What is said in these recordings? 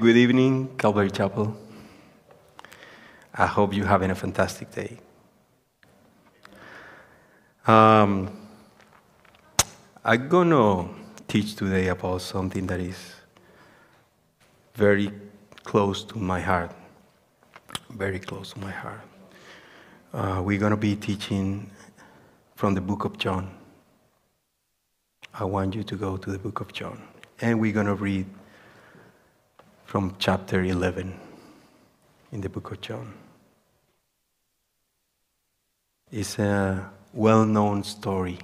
Good evening, Calvary Chapel. I hope you're having a fantastic day. Um, I'm going to teach today about something that is very close to my heart. Very close to my heart. Uh, we're going to be teaching from the book of John. I want you to go to the book of John. And we're going to read from chapter 11 in the book of John. It's a well known story.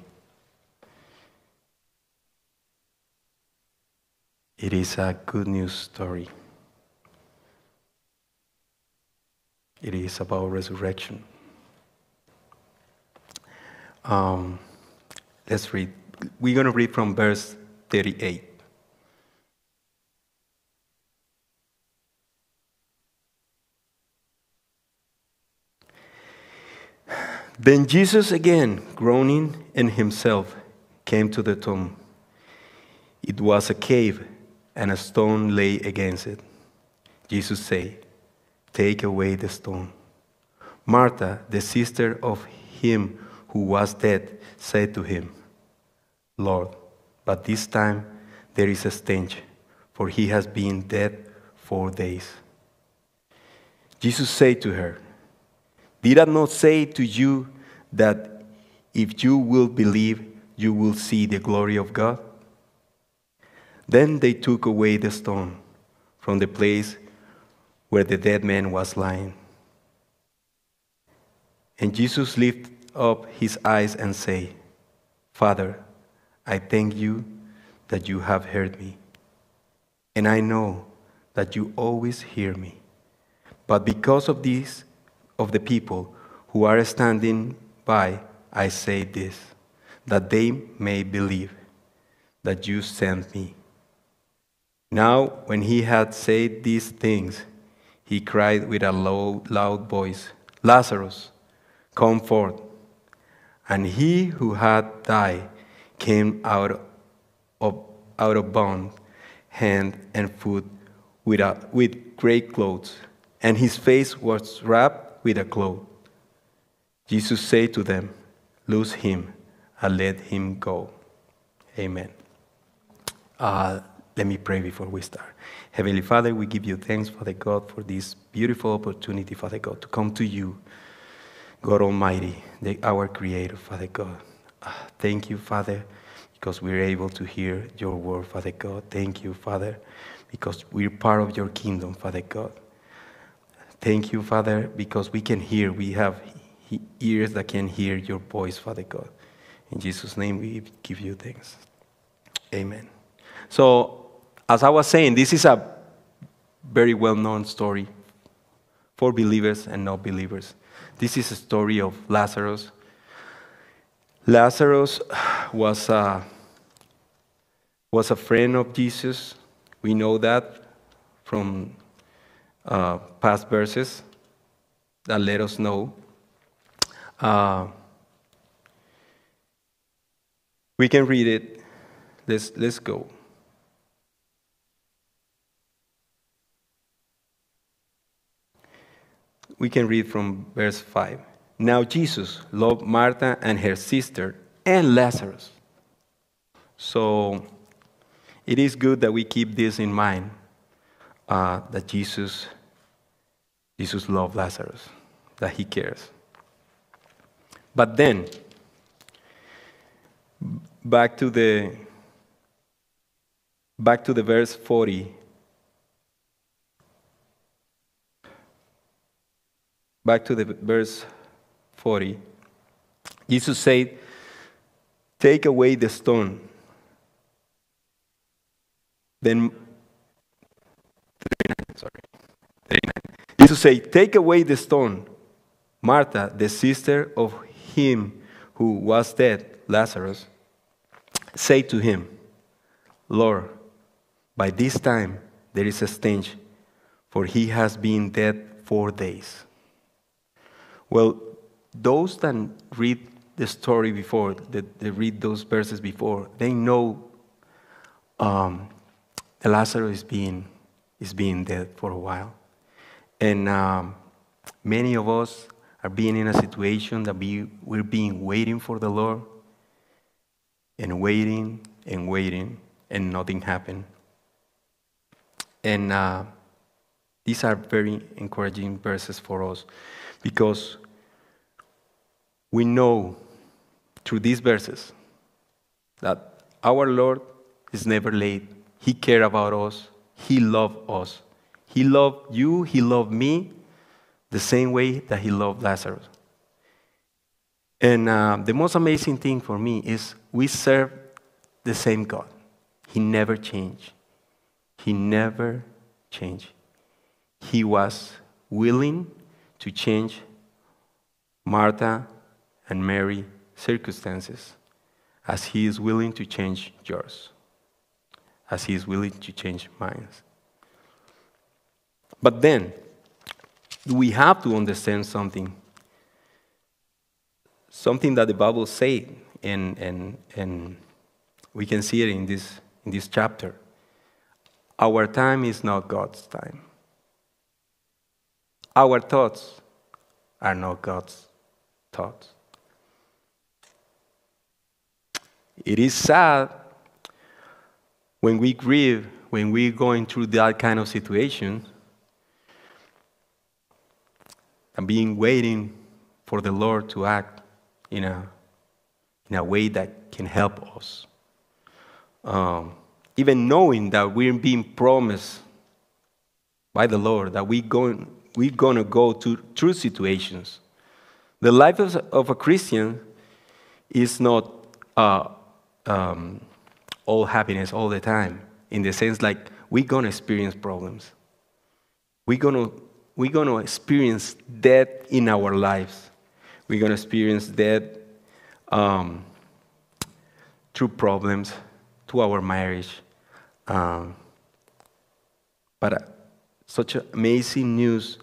It is a good news story. It is about resurrection. Um, let's read. We're going to read from verse 38. Then Jesus, again groaning in himself, came to the tomb. It was a cave, and a stone lay against it. Jesus said, Take away the stone. Martha, the sister of him who was dead, said to him, Lord, but this time there is a stench, for he has been dead four days. Jesus said to her, did I not say to you that if you will believe, you will see the glory of God? Then they took away the stone from the place where the dead man was lying. And Jesus lifted up his eyes and said, Father, I thank you that you have heard me. And I know that you always hear me. But because of this, of the people who are standing by, I say this, that they may believe that you sent me. Now, when he had said these things, he cried with a low, loud voice, Lazarus, come forth. And he who had died came out of, out of bound, hand and foot, with, a, with great clothes, and his face was wrapped with a cloth. Jesus said to them, Loose him and let him go. Amen. Uh, let me pray before we start. Heavenly Father, we give you thanks, Father God, for this beautiful opportunity, Father God, to come to you, God Almighty, the, our Creator, Father God. Uh, thank you, Father, because we're able to hear your word, Father God. Thank you, Father, because we're part of your kingdom, Father God. Thank you, Father, because we can hear. We have ears that can hear your voice, Father God. In Jesus' name, we give you thanks. Amen. So, as I was saying, this is a very well known story for believers and non believers. This is a story of Lazarus. Lazarus was a, was a friend of Jesus. We know that from uh, past verses that let us know. Uh, we can read it. Let's, let's go. We can read from verse 5. Now Jesus loved Martha and her sister and Lazarus. So it is good that we keep this in mind uh, that Jesus Jesus loved Lazarus, that he cares. But then, back to the back to the verse 40. Back to the verse 40. Jesus said, Take away the stone. Then, 39, sorry. 39. Said, Take away the stone. Martha, the sister of him who was dead, Lazarus, said to him, Lord, by this time there is a stench, for he has been dead four days. Well, those that read the story before, that they read those verses before, they know um, Lazarus is being is being dead for a while. And um, many of us are being in a situation that we, we're being waiting for the Lord and waiting and waiting and nothing happened. And uh, these are very encouraging verses for us because we know through these verses that our Lord is never late. He cared about us. He loved us. He loved you. He loved me the same way that He loved Lazarus. And uh, the most amazing thing for me is we serve the same God. He never changed. He never changed. He was willing to change Martha and Mary circumstances as He is willing to change yours, as He is willing to change mine. But then, we have to understand something. Something that the Bible says, and, and, and we can see it in this, in this chapter. Our time is not God's time. Our thoughts are not God's thoughts. It is sad when we grieve, when we're going through that kind of situation, and being waiting for the Lord to act in a, in a way that can help us. Um, even knowing that we're being promised by the Lord that we going, we're going to go to, through situations. The life of, of a Christian is not uh, um, all happiness all the time, in the sense like we're going to experience problems. We're going to we're going to experience death in our lives. We're going to experience death um, through problems, to our marriage. Um, but uh, such amazing news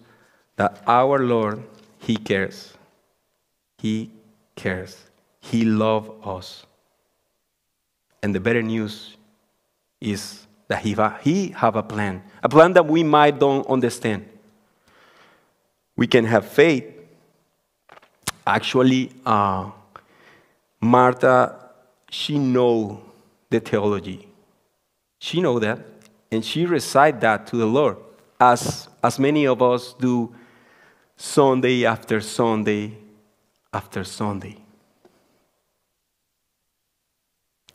that our Lord, He cares. He cares. He loves us. And the better news is that he, he have a plan, a plan that we might don't understand. We can have faith. Actually, uh, Martha, she know the theology. She know that, and she recite that to the Lord, as, as many of us do Sunday after Sunday after Sunday.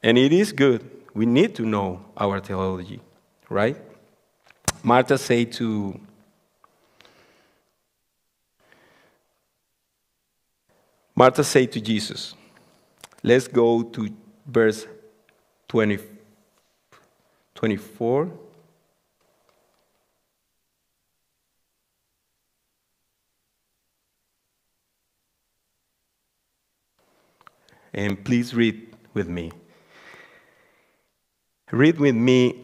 And it is good. We need to know our theology, right? Martha said to Martha said to Jesus, let's go to verse 20, 24. And please read with me. Read with me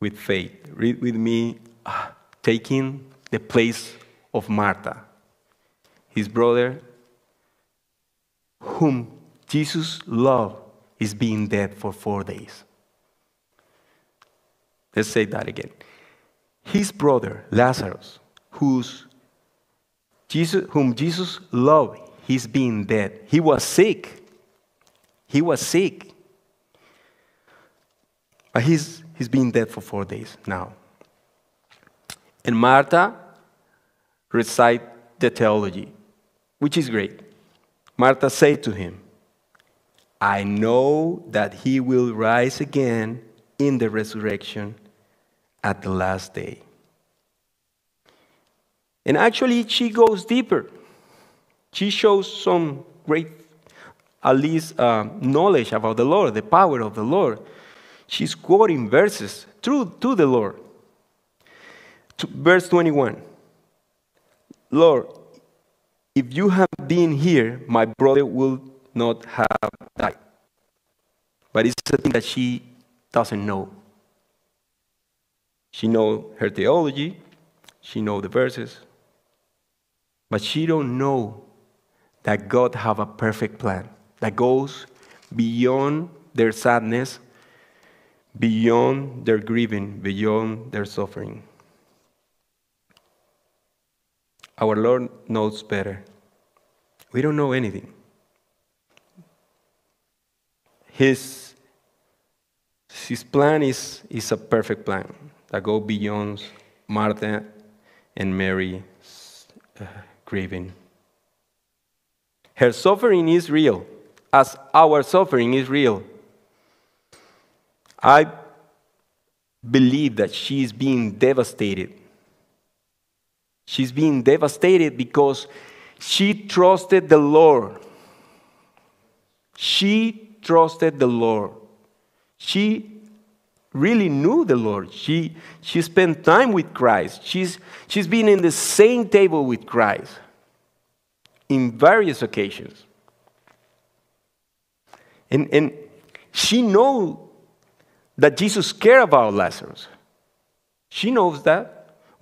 with faith. Read with me uh, taking the place of Martha his brother, whom Jesus loved, is being dead for four days. Let's say that again. His brother, Lazarus, whose Jesus, whom Jesus loved, he's being dead. He was sick. He was sick. But he's, he's been dead for four days now. And Martha recite the theology which is great. Martha said to him, I know that he will rise again in the resurrection at the last day. And actually, she goes deeper. She shows some great, at least, uh, knowledge about the Lord, the power of the Lord. She's quoting verses through to the Lord. To verse 21 Lord, if you have been here, my brother will not have died. But it's a thing that she doesn't know. She know her theology, she know the verses, but she don't know that God have a perfect plan that goes beyond their sadness, beyond their grieving, beyond their suffering. Our Lord knows better. We don't know anything. His, his plan is, is a perfect plan that goes beyond Martha and Mary's uh, grieving. Her suffering is real, as our suffering is real. I believe that she is being devastated. She's being devastated because she trusted the Lord. She trusted the Lord. She really knew the Lord. She, she spent time with Christ. She's, she's been in the same table with Christ in various occasions. And, and she knows that Jesus cared about Lazarus. She knows that.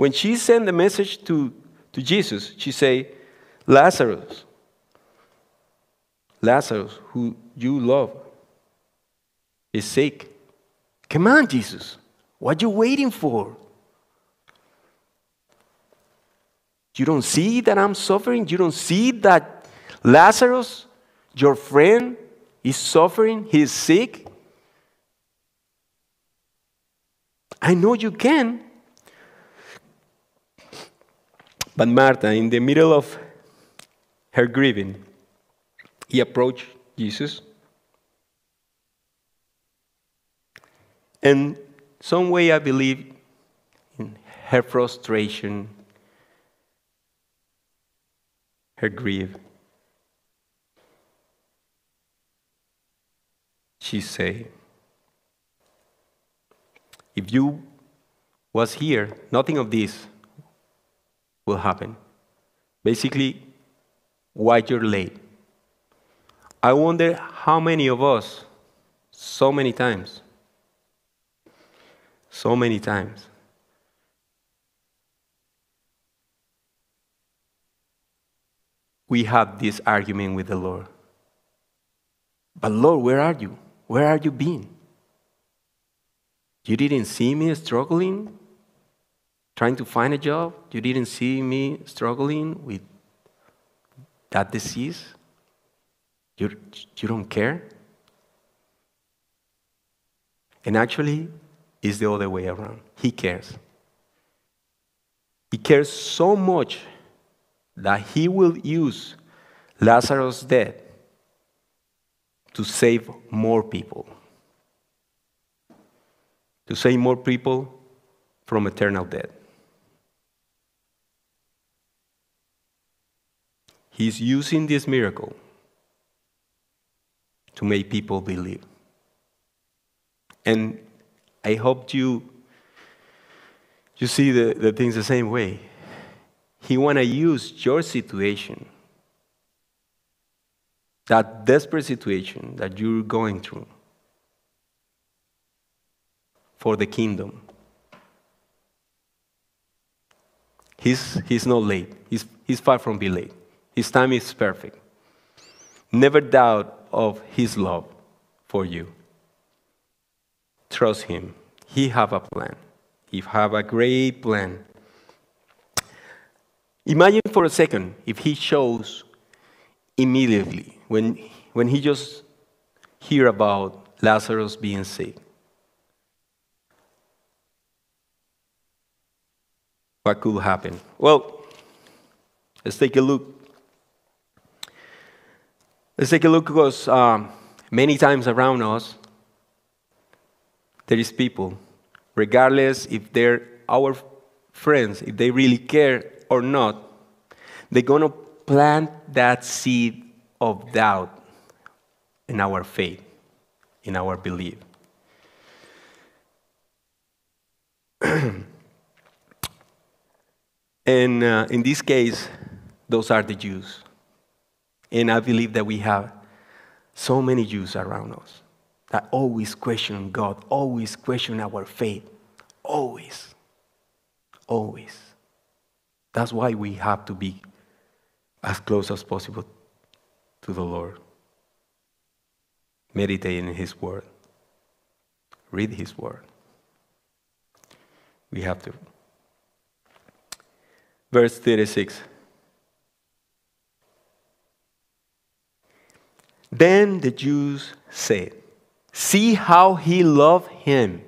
When she sent the message to, to Jesus, she say, Lazarus, Lazarus, who you love, is sick. Come on, Jesus. What are you waiting for? You don't see that I'm suffering? You don't see that Lazarus, your friend, is suffering? He's sick? I know you can. But Martha, in the middle of her grieving, he approached Jesus. And some way I believe in her frustration, her grief. She said, if you was here, nothing of this will happen. Basically, why you're late. I wonder how many of us, so many times, so many times, we have this argument with the Lord. But Lord, where are you? Where are you been? You didn't see me struggling, trying to find a job? You didn't see me struggling with that disease? You, you don't care? And actually, it's the other way around. He cares. He cares so much that he will use Lazarus' death to save more people. To save more people from eternal death. He's using this miracle to make people believe. And I hope you, you see the, the things the same way. He want to use your situation, that desperate situation that you're going through, for the kingdom. He's, he's not late. He's, he's far from being late. His time is perfect. Never doubt of his love for you. Trust him. He have a plan. He have a great plan. Imagine for a second if he shows immediately when, when he just hear about Lazarus being sick. What could happen? Well, let's take a look Let's take a look because um, many times around us, there is people, regardless if they're our friends, if they really care or not, they're going to plant that seed of doubt in our faith, in our belief. and uh, in this case, those are the Jews. And I believe that we have so many Jews around us that always question God, always question our faith. Always. Always. That's why we have to be as close as possible to the Lord. Meditating in His Word. read His Word. We have to. Verse 36. Then the Jews said, See how he loved him.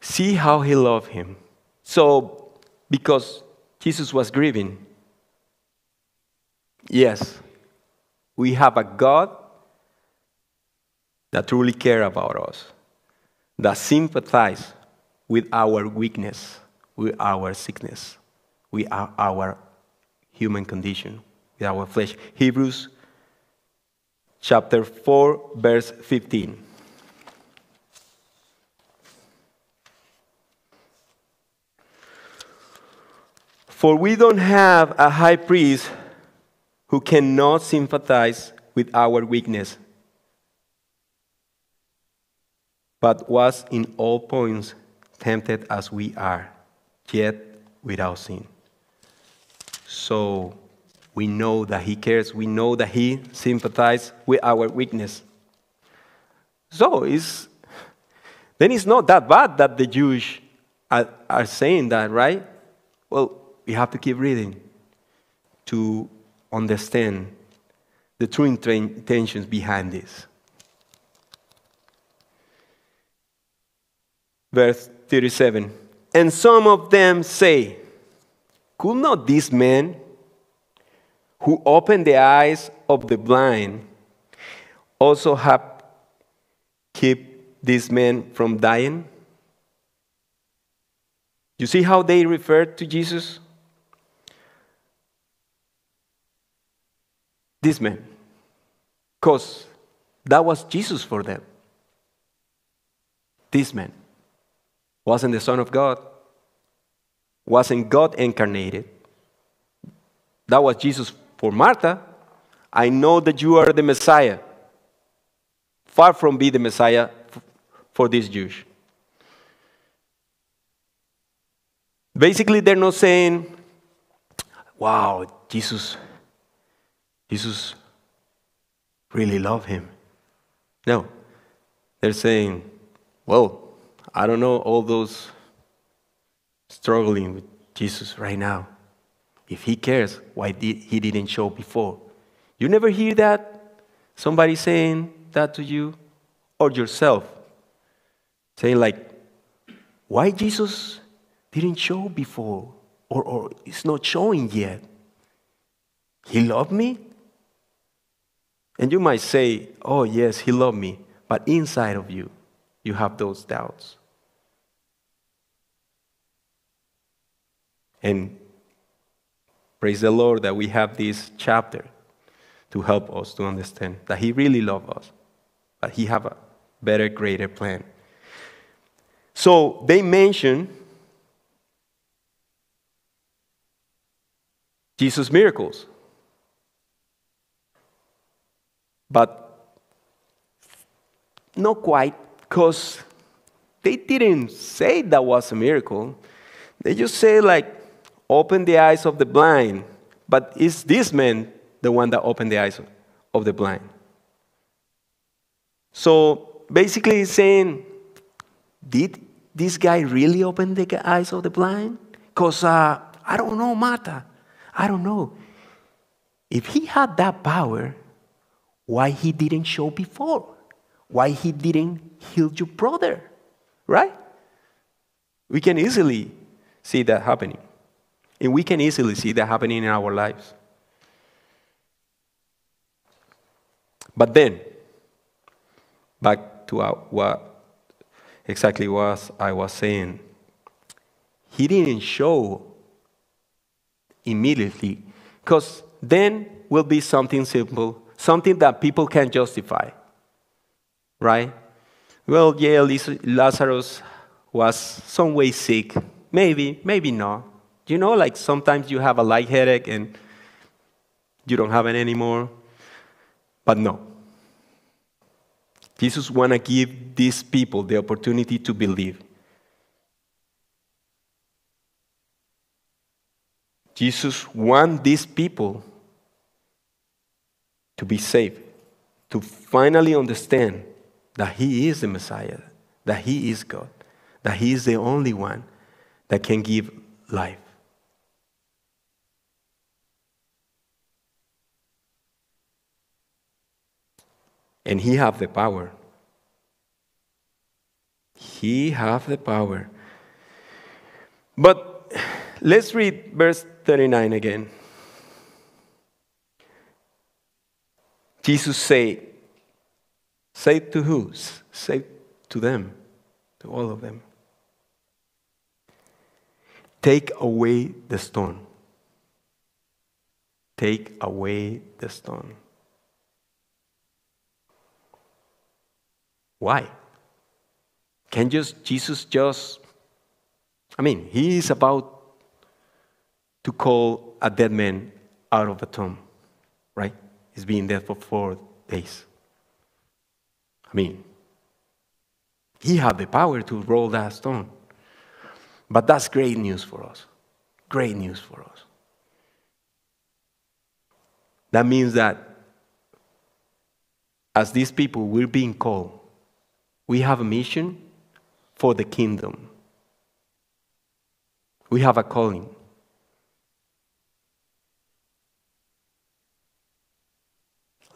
See how he loved him. So, because Jesus was grieving, yes, we have a God that truly cares about us, that sympathizes with our weakness, with our sickness, with our human condition, with our flesh. Hebrews chapter 4, verse 15. For we don't have a high priest who cannot sympathize with our weakness, but was in all points tempted as we are, yet without sin. So we know that He cares. We know that He sympathizes with our weakness. So it's, then it's not that bad that the Jews are, are saying that, right? Well, we have to keep reading to understand the true intentions behind this. Verse 37 And some of them say, Could not this man who opened the eyes of the blind also have keep this man from dying? You see how they referred to Jesus? This man. Because that was Jesus for them. This man wasn't the Son of God, wasn't God incarnated. That was Jesus for Martha, I know that you are the Messiah. Far from being the Messiah for these Jews. Basically, they're not saying, wow, Jesus, Jesus really loved him. No. They're saying, well, I don't know all those struggling with Jesus right now. If he cares, why did he didn't show before? You never hear that? Somebody saying that to you? Or yourself? Saying like, why Jesus didn't show before? Or, or it's not showing yet? He loved me? And you might say, oh yes, he loved me. But inside of you, you have those doubts. And Praise the Lord that we have this chapter to help us to understand that He really loves us, but He have a better, greater plan. So they mention Jesus' miracles. But not quite, because they didn't say that was a miracle. They just say, like, open the eyes of the blind. But is this man the one that opened the eyes of the blind? So basically, he's saying, did this guy really open the eyes of the blind? Because uh, I don't know, Martha. I don't know. If he had that power, why he didn't show before? Why he didn't heal your brother? Right? We can easily see that happening. And we can easily see that happening in our lives. But then, back to uh, what exactly was I was saying, he didn't show immediately, because then will be something simple, something that people can justify, right? Well, yeah, Lazarus was some way sick, maybe, maybe not. You know, like sometimes you have a light headache and you don't have it anymore. But no. Jesus want to give these people the opportunity to believe. Jesus want these people to be saved, to finally understand that He is the Messiah, that He is God, that He is the only one that can give life. And He have the power. He have the power. But let's read verse 39 again. Jesus say, say to who? Say to them, to all of them. Take away the stone. Take away the stone. Why? Can just Jesus just I mean, he is about to call a dead man out of the tomb, right? He's been dead for four days. I mean, he had the power to roll that stone. But that's great news for us. Great news for us. That means that as these people, we're being called. We have a mission for the kingdom. We have a calling.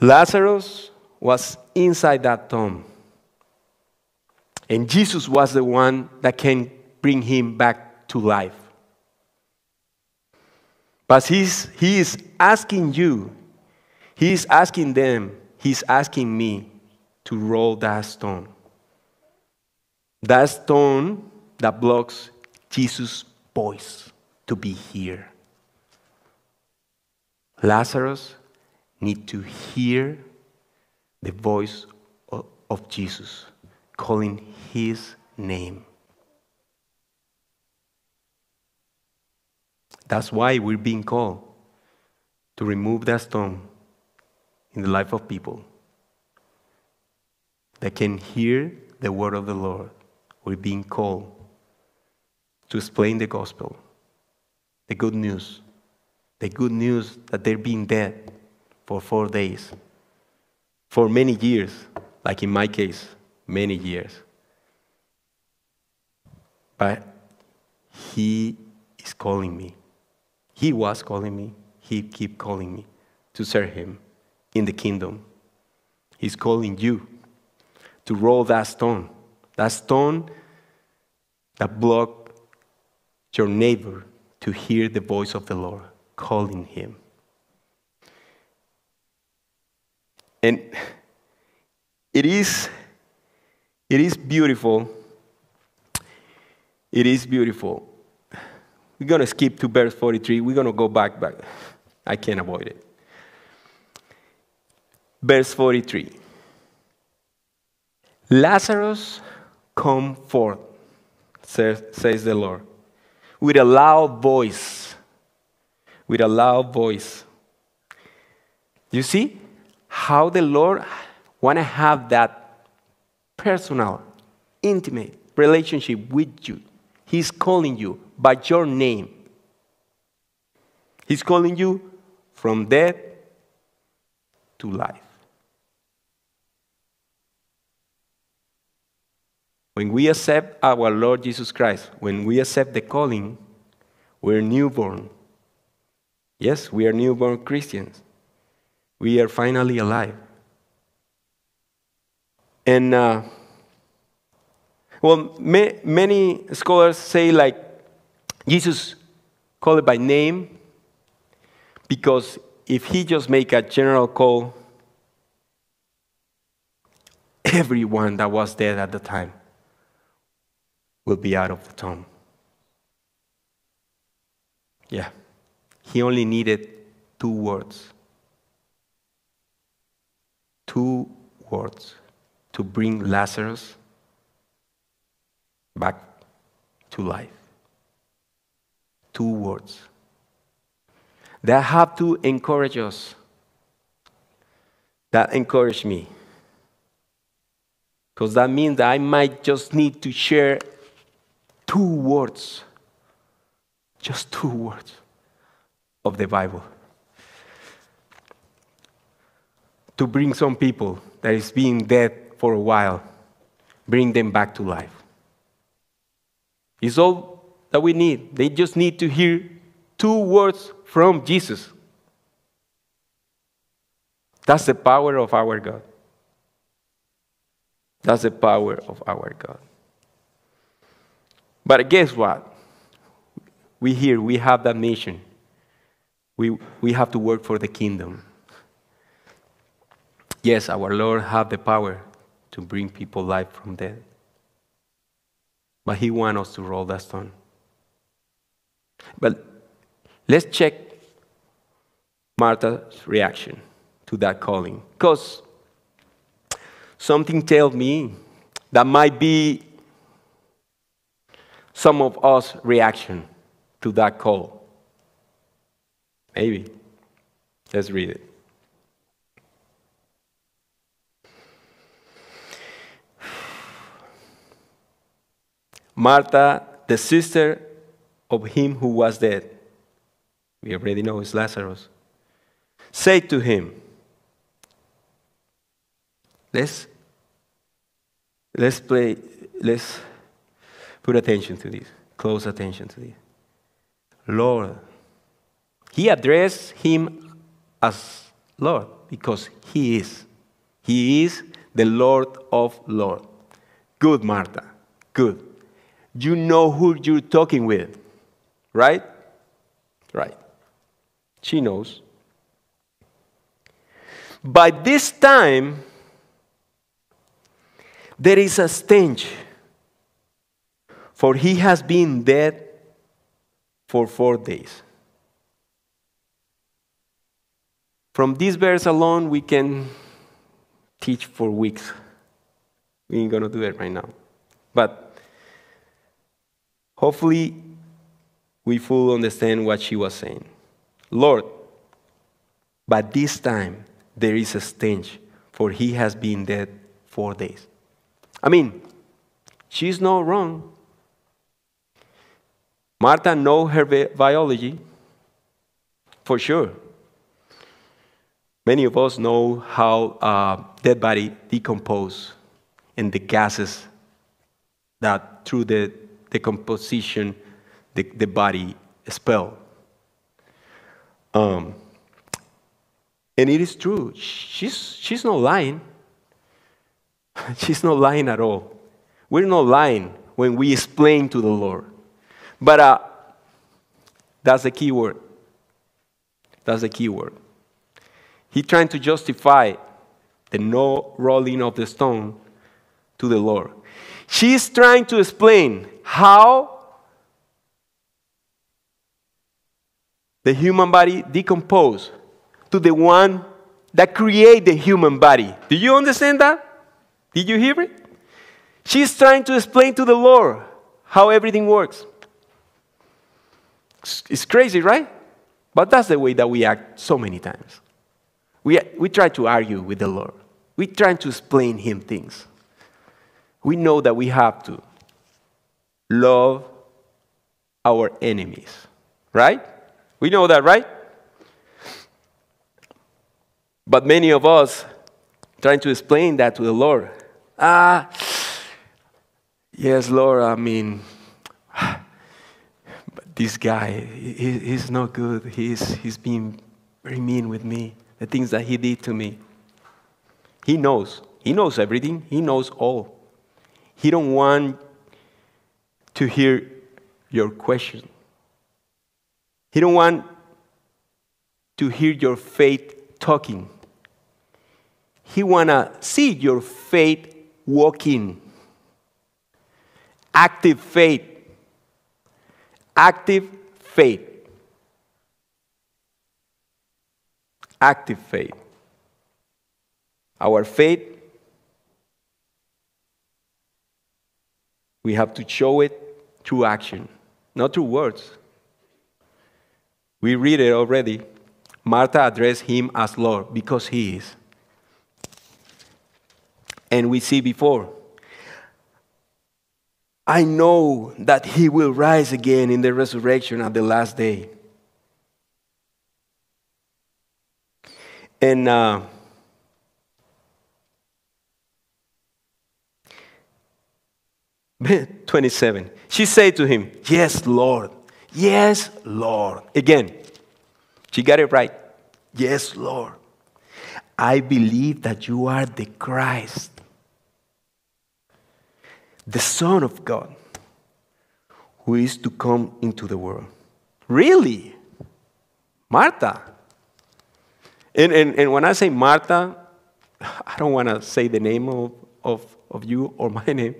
Lazarus was inside that tomb. And Jesus was the one that can bring him back to life. But he's, he is asking you, he is asking them, he's asking me to roll that stone. That stone that blocks Jesus' voice to be here. Lazarus need to hear the voice of Jesus calling his name. That's why we're being called to remove that stone in the life of people that can hear the word of the Lord. We're being called to explain the gospel, the good news, the good news that they're being dead for four days, for many years, like in my case, many years. But He is calling me. He was calling me. He keep calling me to serve Him in the kingdom. He's calling you to roll that stone, that stone that block your neighbor to hear the voice of the Lord calling him. And it is, it is beautiful. It is beautiful. We're going to skip to verse 43. We're going to go back, but I can't avoid it. Verse 43 Lazarus, come forth, says, says the Lord, with a loud voice. With a loud voice. You see? how the Lord want to have that personal, intimate relationship with you. He's calling you by your name. He's calling you from death to life. When we accept our Lord Jesus Christ, when we accept the calling, we're newborn. Yes, we are newborn Christians we are finally alive. And, uh, well, ma- many scholars say, like, Jesus called it by name because if he just make a general call, everyone that was dead at the time will be out of the tomb. Yeah. He only needed two words two words to bring Lazarus back to life. Two words that have to encourage us, that encourage me. Because that means that I might just need to share two words, just two words of the Bible. to bring some people that is being dead for a while, bring them back to life. It's all that we need. They just need to hear two words from Jesus. That's the power of our God. That's the power of our God. But guess what? We here, we have that mission. We, we have to work for the kingdom. Yes, our Lord have the power to bring people life from death. But he wants us to roll that stone. But let's check Martha's reaction to that calling. Because something tells me that might be some of us reaction to that call. Maybe. Let's read it. Martha, the sister of him who was dead, we already know it's Lazarus, said to him, Let's, let's play, let's put attention to this, close attention to this. Lord, he addressed him as Lord because he is. He is the Lord of Lord. Good, Martha. Good. You know who you're talking with, right? Right. She knows. By this time, there is a stench, for he has been dead for four days. From this verse alone, we can teach for weeks. We ain't to do it right now. But hopefully, we fully understand what she was saying. Lord, but this time there is a stench, for he has been dead four days. I mean, she's not wrong. Martha know her biology, for sure. Many of us know how uh, dead body decompose and the gases that through the decomposition the, the body expel. Um, and it is true. She's, she's not lying. She's not lying at all. We're not lying when we explain to the Lord. But uh, that's the key word. That's the key word. He trying to justify the no rolling of the stone to the Lord. She's trying to explain how the human body decompose to the one that create the human body. Do you understand that? Did you hear it? She's trying to explain to the Lord how everything works. It's crazy, right? But that's the way that we act so many times. We, we try to argue with the Lord. We try to explain Him things. We know that we have to love our enemies, right? We know that, right? But many of us trying to explain that to the Lord. Ah, yes, Lord, I mean, this guy, he, he's not good. He's, he's being very mean with me the things that He did to me. He knows. He knows everything. He knows all. He don't want to hear your question. He don't want to hear your faith talking. He wanna see your faith walking. Active faith. Active faith. active faith. Our faith, we have to show it through action, not through words. We read it already. Martha addressed him as Lord because he is. And we see before, I know that he will rise again in the resurrection at the last day. And uh, twenty-seven. She said to him, "Yes, Lord. Yes, Lord." Again, she got it right. Yes, Lord. I believe that you are the Christ, the Son of God, who is to come into the world. Really? Martha. And, and, and when I say Martha, I don't want to say the name of, of, of you or my name,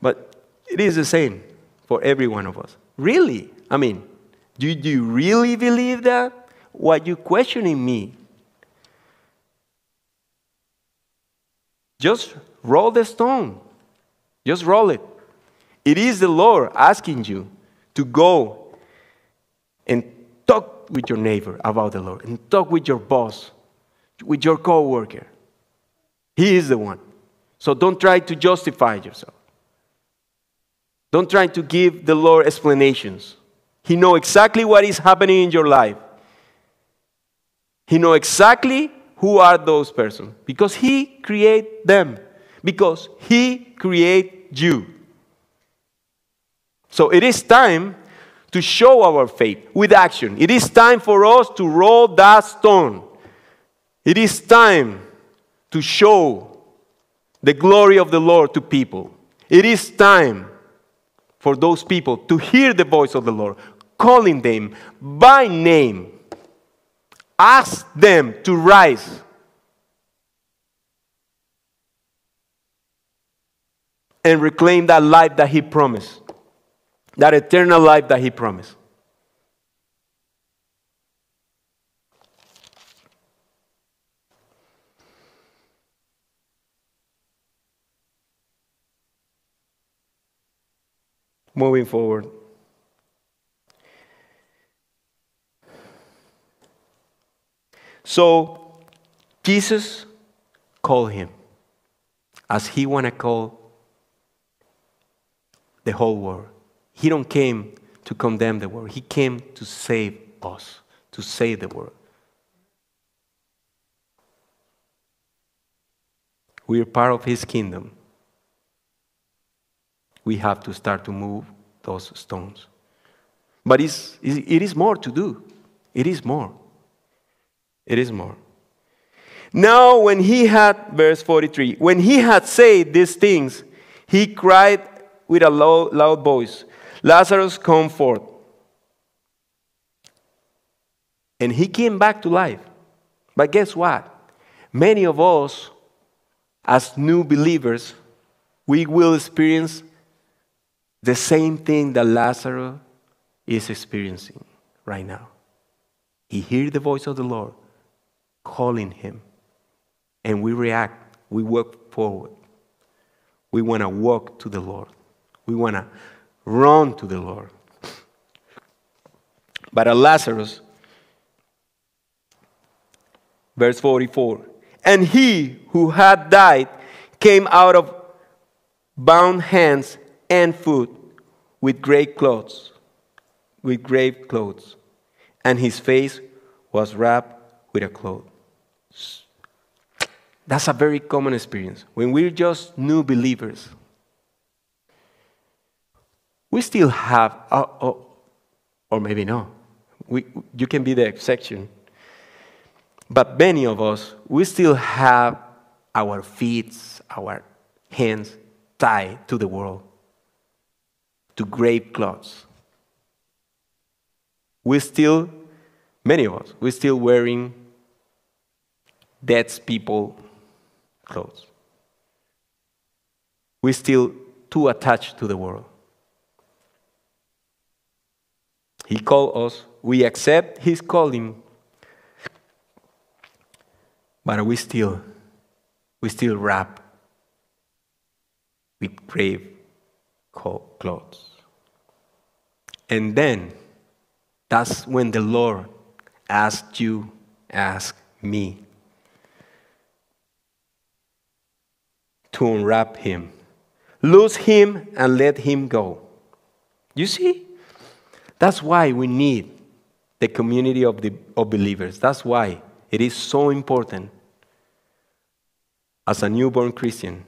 but it is the same for every one of us. Really? I mean, do, do you really believe that? Why are you questioning me? Just roll the stone. Just roll it. It is the Lord asking you to go and talk with your neighbor about the Lord and talk with your boss, with your coworker. He is the one. So don't try to justify yourself. Don't try to give the Lord explanations. He knows exactly what is happening in your life. He knows exactly who are those persons because he create them because he create you. So it is time to show our faith with action. It is time for us to roll that stone. It is time to show the glory of the Lord to people. It is time for those people to hear the voice of the Lord, calling them by name. Ask them to rise. And reclaim that life that He promised, that eternal life that He promised. moving forward. So Jesus called him as he want to call the whole world. He don't came to condemn the world. He came to save us, to save the world. We are part of his kingdom we have to start to move those stones. But it's, it is more to do. It is more. It is more. Now, when he had, verse 43, when he had said these things, he cried with a loud, loud voice, Lazarus, come forth. And he came back to life. But guess what? Many of us, as new believers, we will experience the same thing that Lazarus is experiencing right now. He hears the voice of the Lord calling him, and we react, we walk forward. We want to walk to the Lord, we want to run to the Lord. But at Lazarus, verse 44, and he who had died came out of bound hands and foot with great clothes, with grave clothes, and his face was wrapped with a cloth. That's a very common experience. When we're just new believers, we still have, uh, uh, or maybe no, we, you can be the exception. But many of us, we still have our feet, our hands tied to the world to grave clothes. We're still, many of us, we're still wearing dead people clothes. We're still too attached to the world. He called us, we accept his calling, but we still, we still wrap with grave clothes. And then that's when the Lord asked you, ask me to unwrap him, Lose him, and let him go. You see? That's why we need the community of, the, of believers. That's why it is so important as a newborn Christian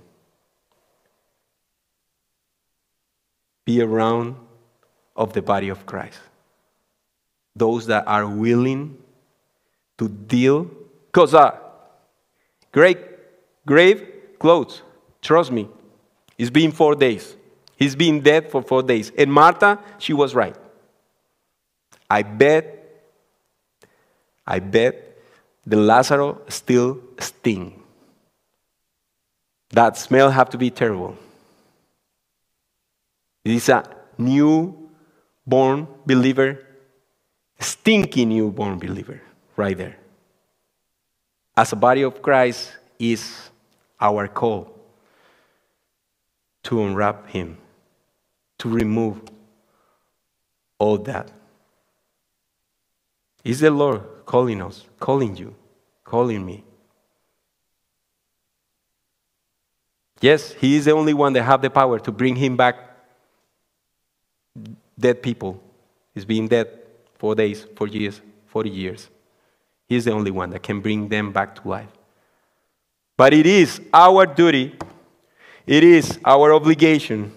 be around of the body of Christ. Those that are willing to deal, because uh, great grave clothes, trust me, it's been four days. He's been dead for four days. And Martha, she was right. I bet, I bet the Lazarus still sting. That smell have to be terrible. It is a new-born believer, stinky newborn believer, right there. As a body of Christ is our call to unwrap him, to remove all that. Is the Lord calling us, calling you, calling me? Yes, He is the only one that have the power to bring him back dead people. He's been dead four days, four years, 40 years. He's the only one that can bring them back to life. But it is our duty, it is our obligation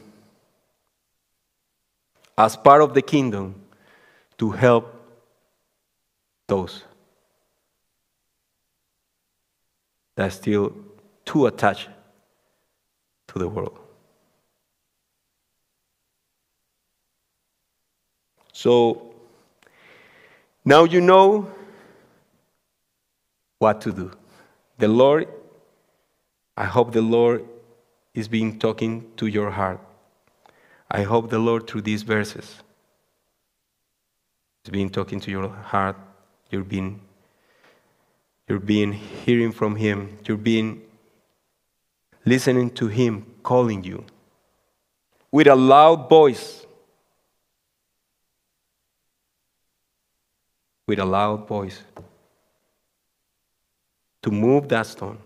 as part of the kingdom to help those that are still too attached to the world. So now you know what to do. The Lord, I hope the Lord is being talking to your heart. I hope the Lord, through these verses, is being talking to your heart. You're being, you're being hearing from Him. You're being listening to Him calling you with a loud voice. With a loud voice to move that stone,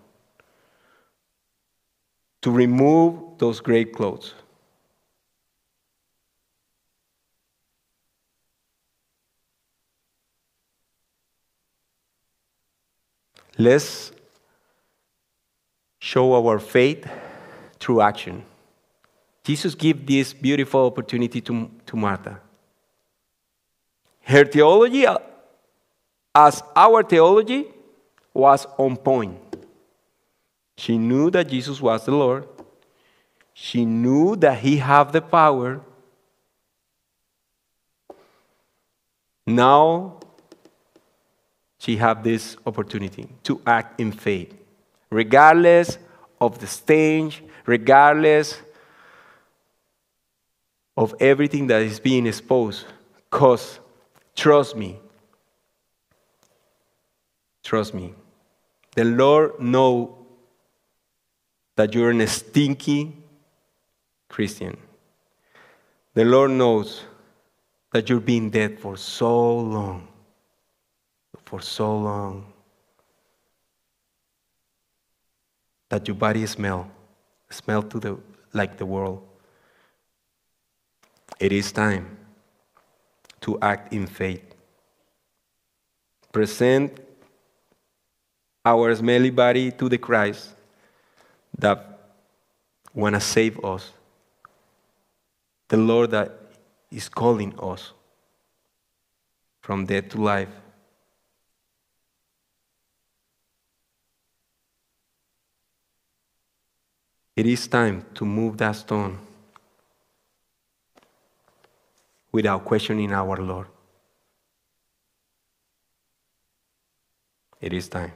to remove those great clothes. Let's show our faith through action. Jesus gave this beautiful opportunity to, to Martha. Her theology, uh, as our theology, was on point. She knew that Jesus was the Lord. She knew that he had the power. Now she had this opportunity to act in faith, regardless of the stage, regardless of everything that is being exposed. Because, trust me, trust me, the Lord know that you're a stinky Christian. The Lord knows that you've been dead for so long, for so long, that your body smell, smell to the like the world. It is time to act in faith. Present our smelly body to the Christ that want to save us. The Lord that is calling us from death to life. It is time to move that stone without questioning our Lord. It is time.